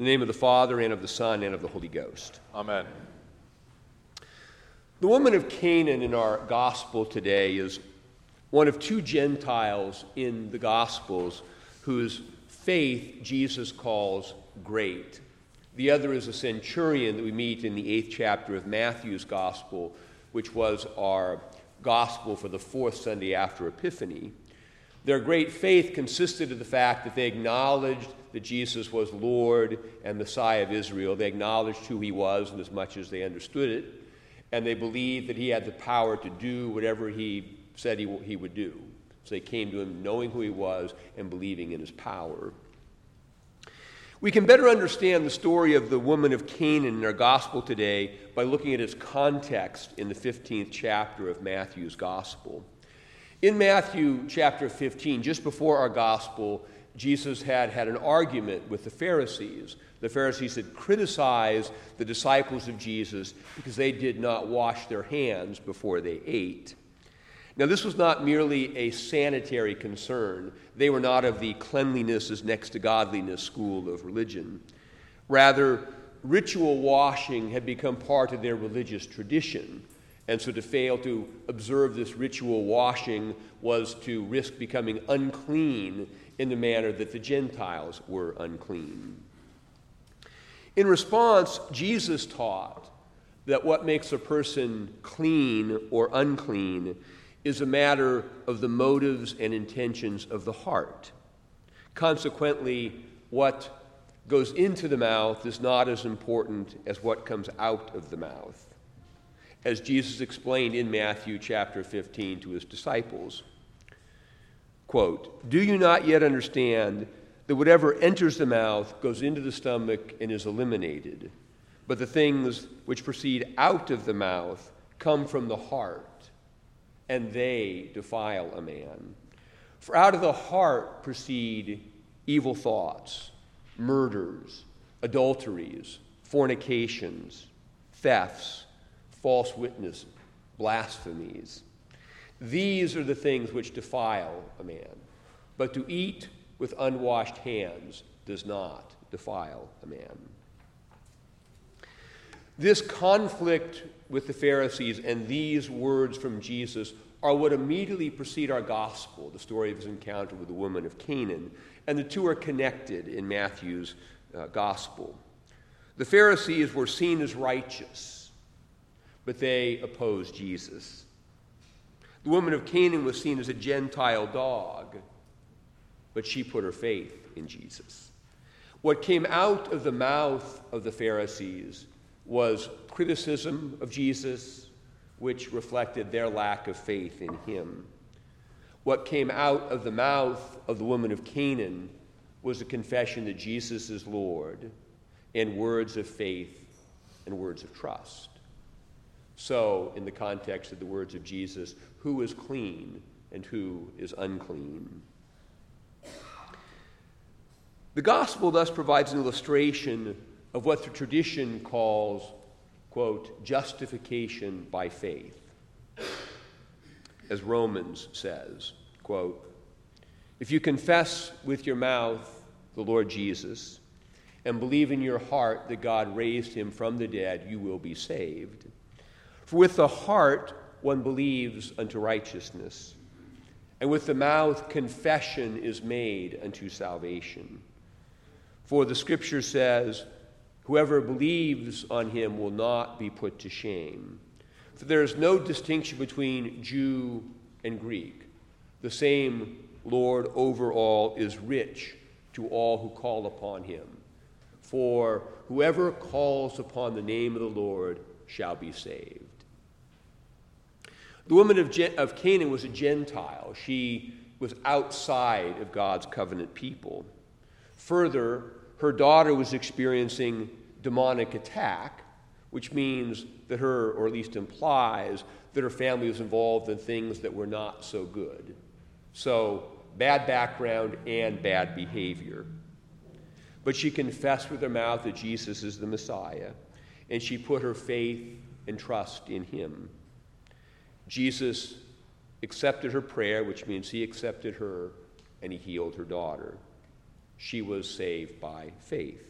In the name of the Father, and of the Son, and of the Holy Ghost. Amen. The woman of Canaan in our gospel today is one of two Gentiles in the Gospels whose faith Jesus calls great. The other is a centurion that we meet in the eighth chapter of Matthew's Gospel, which was our gospel for the fourth Sunday after Epiphany. Their great faith consisted of the fact that they acknowledged that Jesus was Lord and Messiah of Israel. They acknowledged who he was in as much as they understood it, and they believed that he had the power to do whatever he said he, he would do. So they came to him knowing who he was and believing in his power. We can better understand the story of the woman of Canaan in our gospel today by looking at its context in the 15th chapter of Matthew's gospel. In Matthew chapter 15, just before our gospel, Jesus had had an argument with the Pharisees. The Pharisees had criticized the disciples of Jesus because they did not wash their hands before they ate. Now, this was not merely a sanitary concern. They were not of the cleanliness is next to godliness school of religion. Rather, ritual washing had become part of their religious tradition. And so to fail to observe this ritual washing was to risk becoming unclean in the manner that the Gentiles were unclean. In response, Jesus taught that what makes a person clean or unclean is a matter of the motives and intentions of the heart. Consequently, what goes into the mouth is not as important as what comes out of the mouth. As Jesus explained in Matthew chapter 15 to his disciples, quote, Do you not yet understand that whatever enters the mouth goes into the stomach and is eliminated, but the things which proceed out of the mouth come from the heart? and they defile a man. For out of the heart proceed evil thoughts, murders, adulteries, fornications, thefts, false witness, blasphemies. These are the things which defile a man. But to eat with unwashed hands does not defile a man. This conflict with the Pharisees and these words from Jesus are what immediately precede our gospel, the story of his encounter with the woman of Canaan. And the two are connected in Matthew's uh, gospel. The Pharisees were seen as righteous, but they opposed Jesus. The woman of Canaan was seen as a Gentile dog, but she put her faith in Jesus. What came out of the mouth of the Pharisees was criticism of Jesus, which reflected their lack of faith in him. What came out of the mouth of the woman of Canaan was a confession that Jesus is Lord and words of faith and words of trust. So, in the context of the words of Jesus, who is clean and who is unclean? The gospel thus provides an illustration of what the tradition calls, quote, justification by faith. As Romans says, quote, if you confess with your mouth the Lord Jesus and believe in your heart that God raised him from the dead, you will be saved. For with the heart one believes unto righteousness, and with the mouth confession is made unto salvation. For the scripture says, Whoever believes on him will not be put to shame. For there is no distinction between Jew and Greek. The same Lord over all is rich to all who call upon him. For whoever calls upon the name of the Lord shall be saved. The woman of, of Canaan was a Gentile. She was outside of God's covenant people. Further, her daughter was experiencing demonic attack, which means that her, or at least implies, that her family was involved in things that were not so good. So, bad background and bad behavior. But she confessed with her mouth that Jesus is the Messiah, and she put her faith and trust in him. Jesus accepted her prayer, which means he accepted her, and he healed her daughter. She was saved by faith.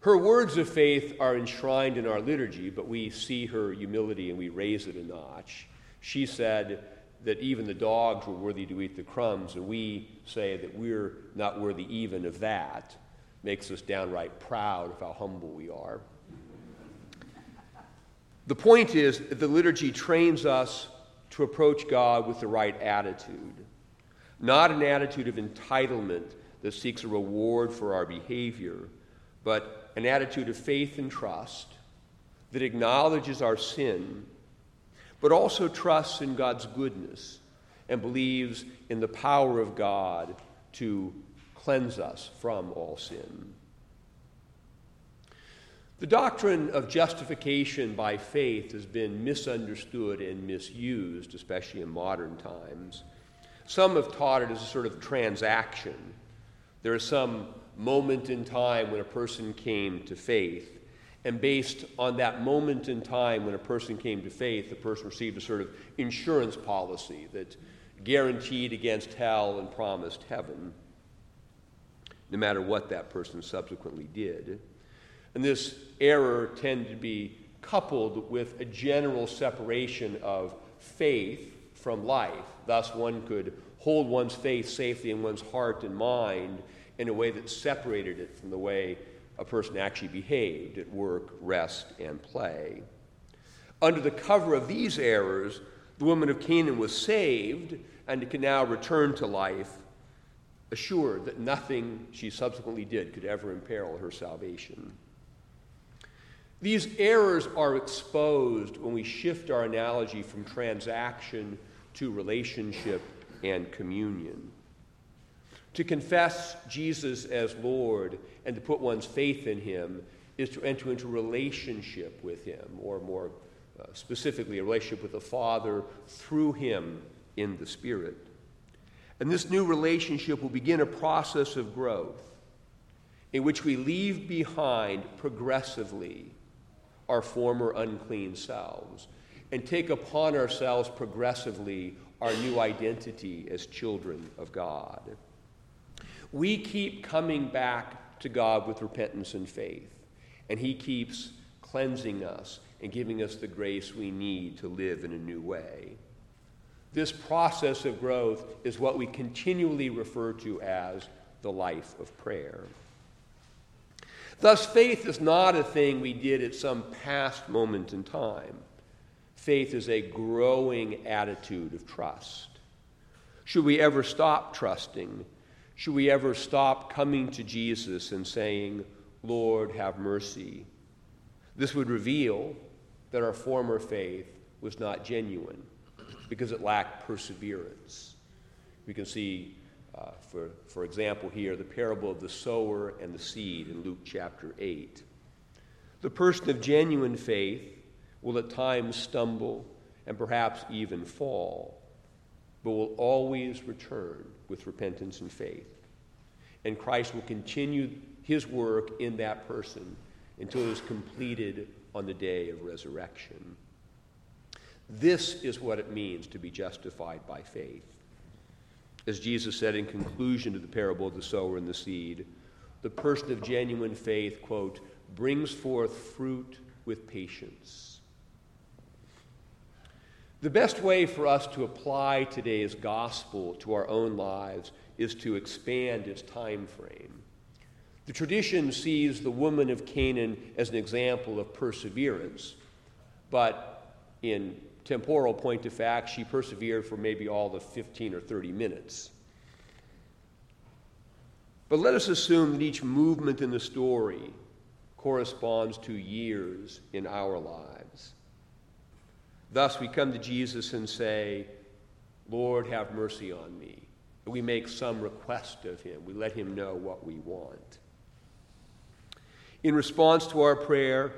Her words of faith are enshrined in our liturgy, but we see her humility and we raise it a notch. She said that even the dogs were worthy to eat the crumbs, and we say that we're not worthy even of that. Makes us downright proud of how humble we are. The point is that the liturgy trains us to approach God with the right attitude, not an attitude of entitlement that seeks a reward for our behavior, but an attitude of faith and trust that acknowledges our sin, but also trusts in God's goodness and believes in the power of God to cleanse us from all sin. The doctrine of justification by faith has been misunderstood and misused, especially in modern times. Some have taught it as a sort of transaction. There is some moment in time when a person came to faith. And based on that moment in time when a person came to faith, the person received a sort of insurance policy that guaranteed against hell and promised heaven, no matter what that person subsequently did. And this error tended to be coupled with a general separation of faith from life. Thus, one could hold one's faith safely in one's heart and mind in a way that separated it from the way a person actually behaved at work, rest, and play. Under the cover of these errors, the woman of Canaan was saved and can now return to life, assured that nothing she subsequently did could ever imperil her salvation. These errors are exposed when we shift our analogy from transaction to relationship and communion. To confess Jesus as Lord and to put one's faith in him is to enter into relationship with him, or more uh, specifically, a relationship with the Father through him in the Spirit. And this new relationship will begin a process of growth in which we leave behind progressively our former unclean selves and take upon ourselves progressively our new identity as children of God. We keep coming back to God with repentance and faith, and He keeps cleansing us and giving us the grace we need to live in a new way. This process of growth is what we continually refer to as the life of prayer. Thus, faith is not a thing we did at some past moment in time. Faith is a growing attitude of trust. Should we ever stop trusting, should we ever stop coming to Jesus and saying, Lord, have mercy? This would reveal that our former faith was not genuine because it lacked perseverance. We can see, uh, for, for example, here the parable of the sower and the seed in Luke chapter 8. The person of genuine faith will at times stumble and perhaps even fall, but will always return with repentance and faith. And Christ will continue his work in that person until it is completed on the day of resurrection. This is what it means to be justified by faith. As Jesus said in conclusion to the parable of the sower and the seed, the person of genuine faith, quote, brings forth fruit with patience. The best way for us to apply today's gospel to our own lives is to expand its time frame. The tradition sees the woman of Canaan as an example of perseverance, but in temporal point of fact, she persevered for maybe all the 15 or 30 minutes. But let us assume that each movement in the story corresponds to years in our lives. Thus, we come to Jesus and say, Lord, have mercy on me. We make some request of him. We let him know what we want. In response to our prayer,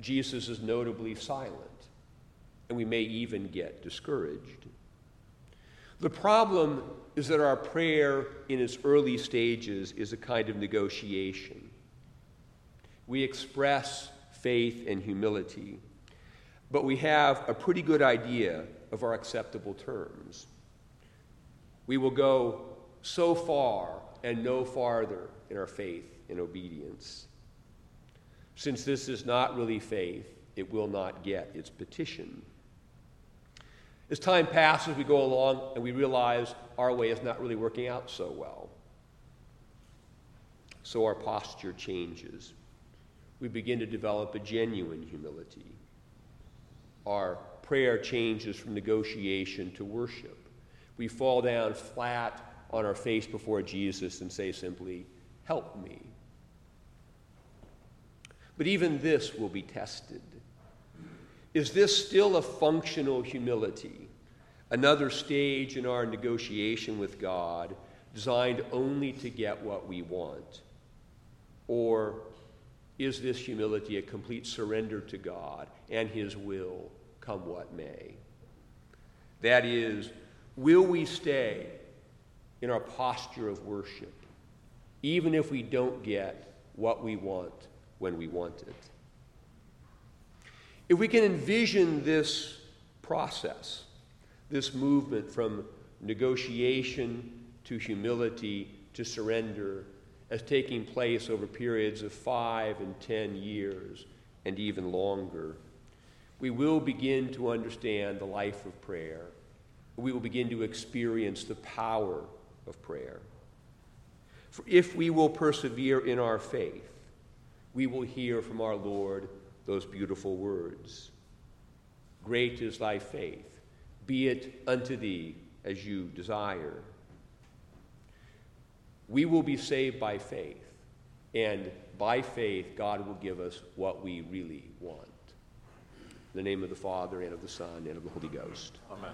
Jesus is notably silent, and we may even get discouraged. The problem is that our prayer in its early stages is a kind of negotiation. We express faith and humility, but we have a pretty good idea of our acceptable terms. We will go so far and no farther in our faith and obedience. Since this is not really faith, it will not get its petition. As time passes, we go along and we realize our way is not really working out so well. So our posture changes. We begin to develop a genuine humility. Our prayer changes from negotiation to worship. We fall down flat on our face before Jesus and say simply, Help me. But even this will be tested. Is this still a functional humility? Another stage in our negotiation with God designed only to get what we want? Or is this humility a complete surrender to God and His will, come what may? That is, will we stay in our posture of worship, even if we don't get what we want when we want it? If we can envision this process, this movement from negotiation to humility to surrender as taking place over periods of five and ten years and even longer, we will begin to understand the life of prayer. We will begin to experience the power of prayer. For if we will persevere in our faith, we will hear from our Lord those beautiful words Great is thy faith, be it unto thee as you desire. We will be saved by faith, and by faith, God will give us what we really want. In the name of the Father, and of the Son, and of the Holy Ghost. Amen.